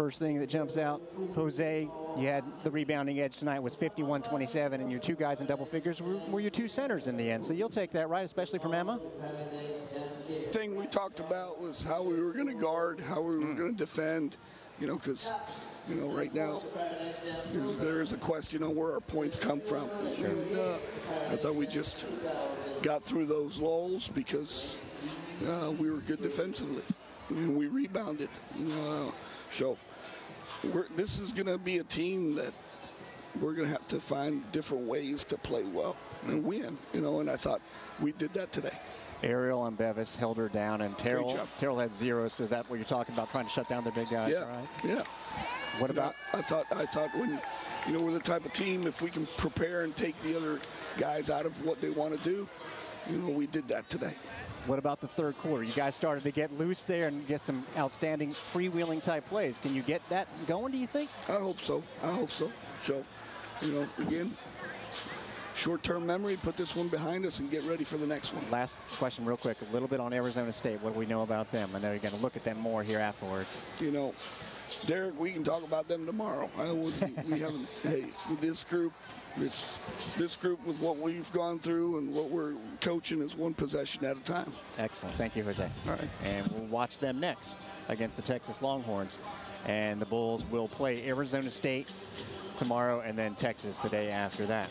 First thing that jumps out, Jose, you had the rebounding edge tonight was 51-27, and your two guys in double figures were, were your two centers in the end. So you'll take that, right, especially from Emma? thing we talked about was how we were going to guard, how we were going to defend. You know, because you know right now there's, there is a question on where our points come from, and uh, I thought we just got through those lulls because uh, we were good defensively and we rebounded. Uh, so we're, this is going to be a team that we're going to have to find different ways to play well and win. You know, and I thought we did that today. Ariel and Bevis held her down, and Terrell. Terrell had zero. So is that what you're talking about, trying to shut down the big guy? Yeah, Right? yeah. What about I thought I thought when you know we're the type of team if we can prepare and take the other guys out of what they want to do, you know we did that today. what about the third quarter? You guys started to get loose there and get some outstanding freewheeling type plays. Can you get that going? Do you think? I hope so. I hope so. So, you know, again, short-term memory. Put this one behind us and get ready for the next one. Last question, real quick. A little bit on Arizona State. What do we know about them? I know you're going to look at them more here afterwards. You know, Darek, we can talk about them tomorrow. I we haven't. Hey, this group, it's this group with what we've gone through and what we're coaching is one possession at a time. Excellent. Thank you, Jose. All right. And we'll watch them next against the Texas Longhorns. And the Bulls will play Arizona State tomorrow and then Texas the day after that.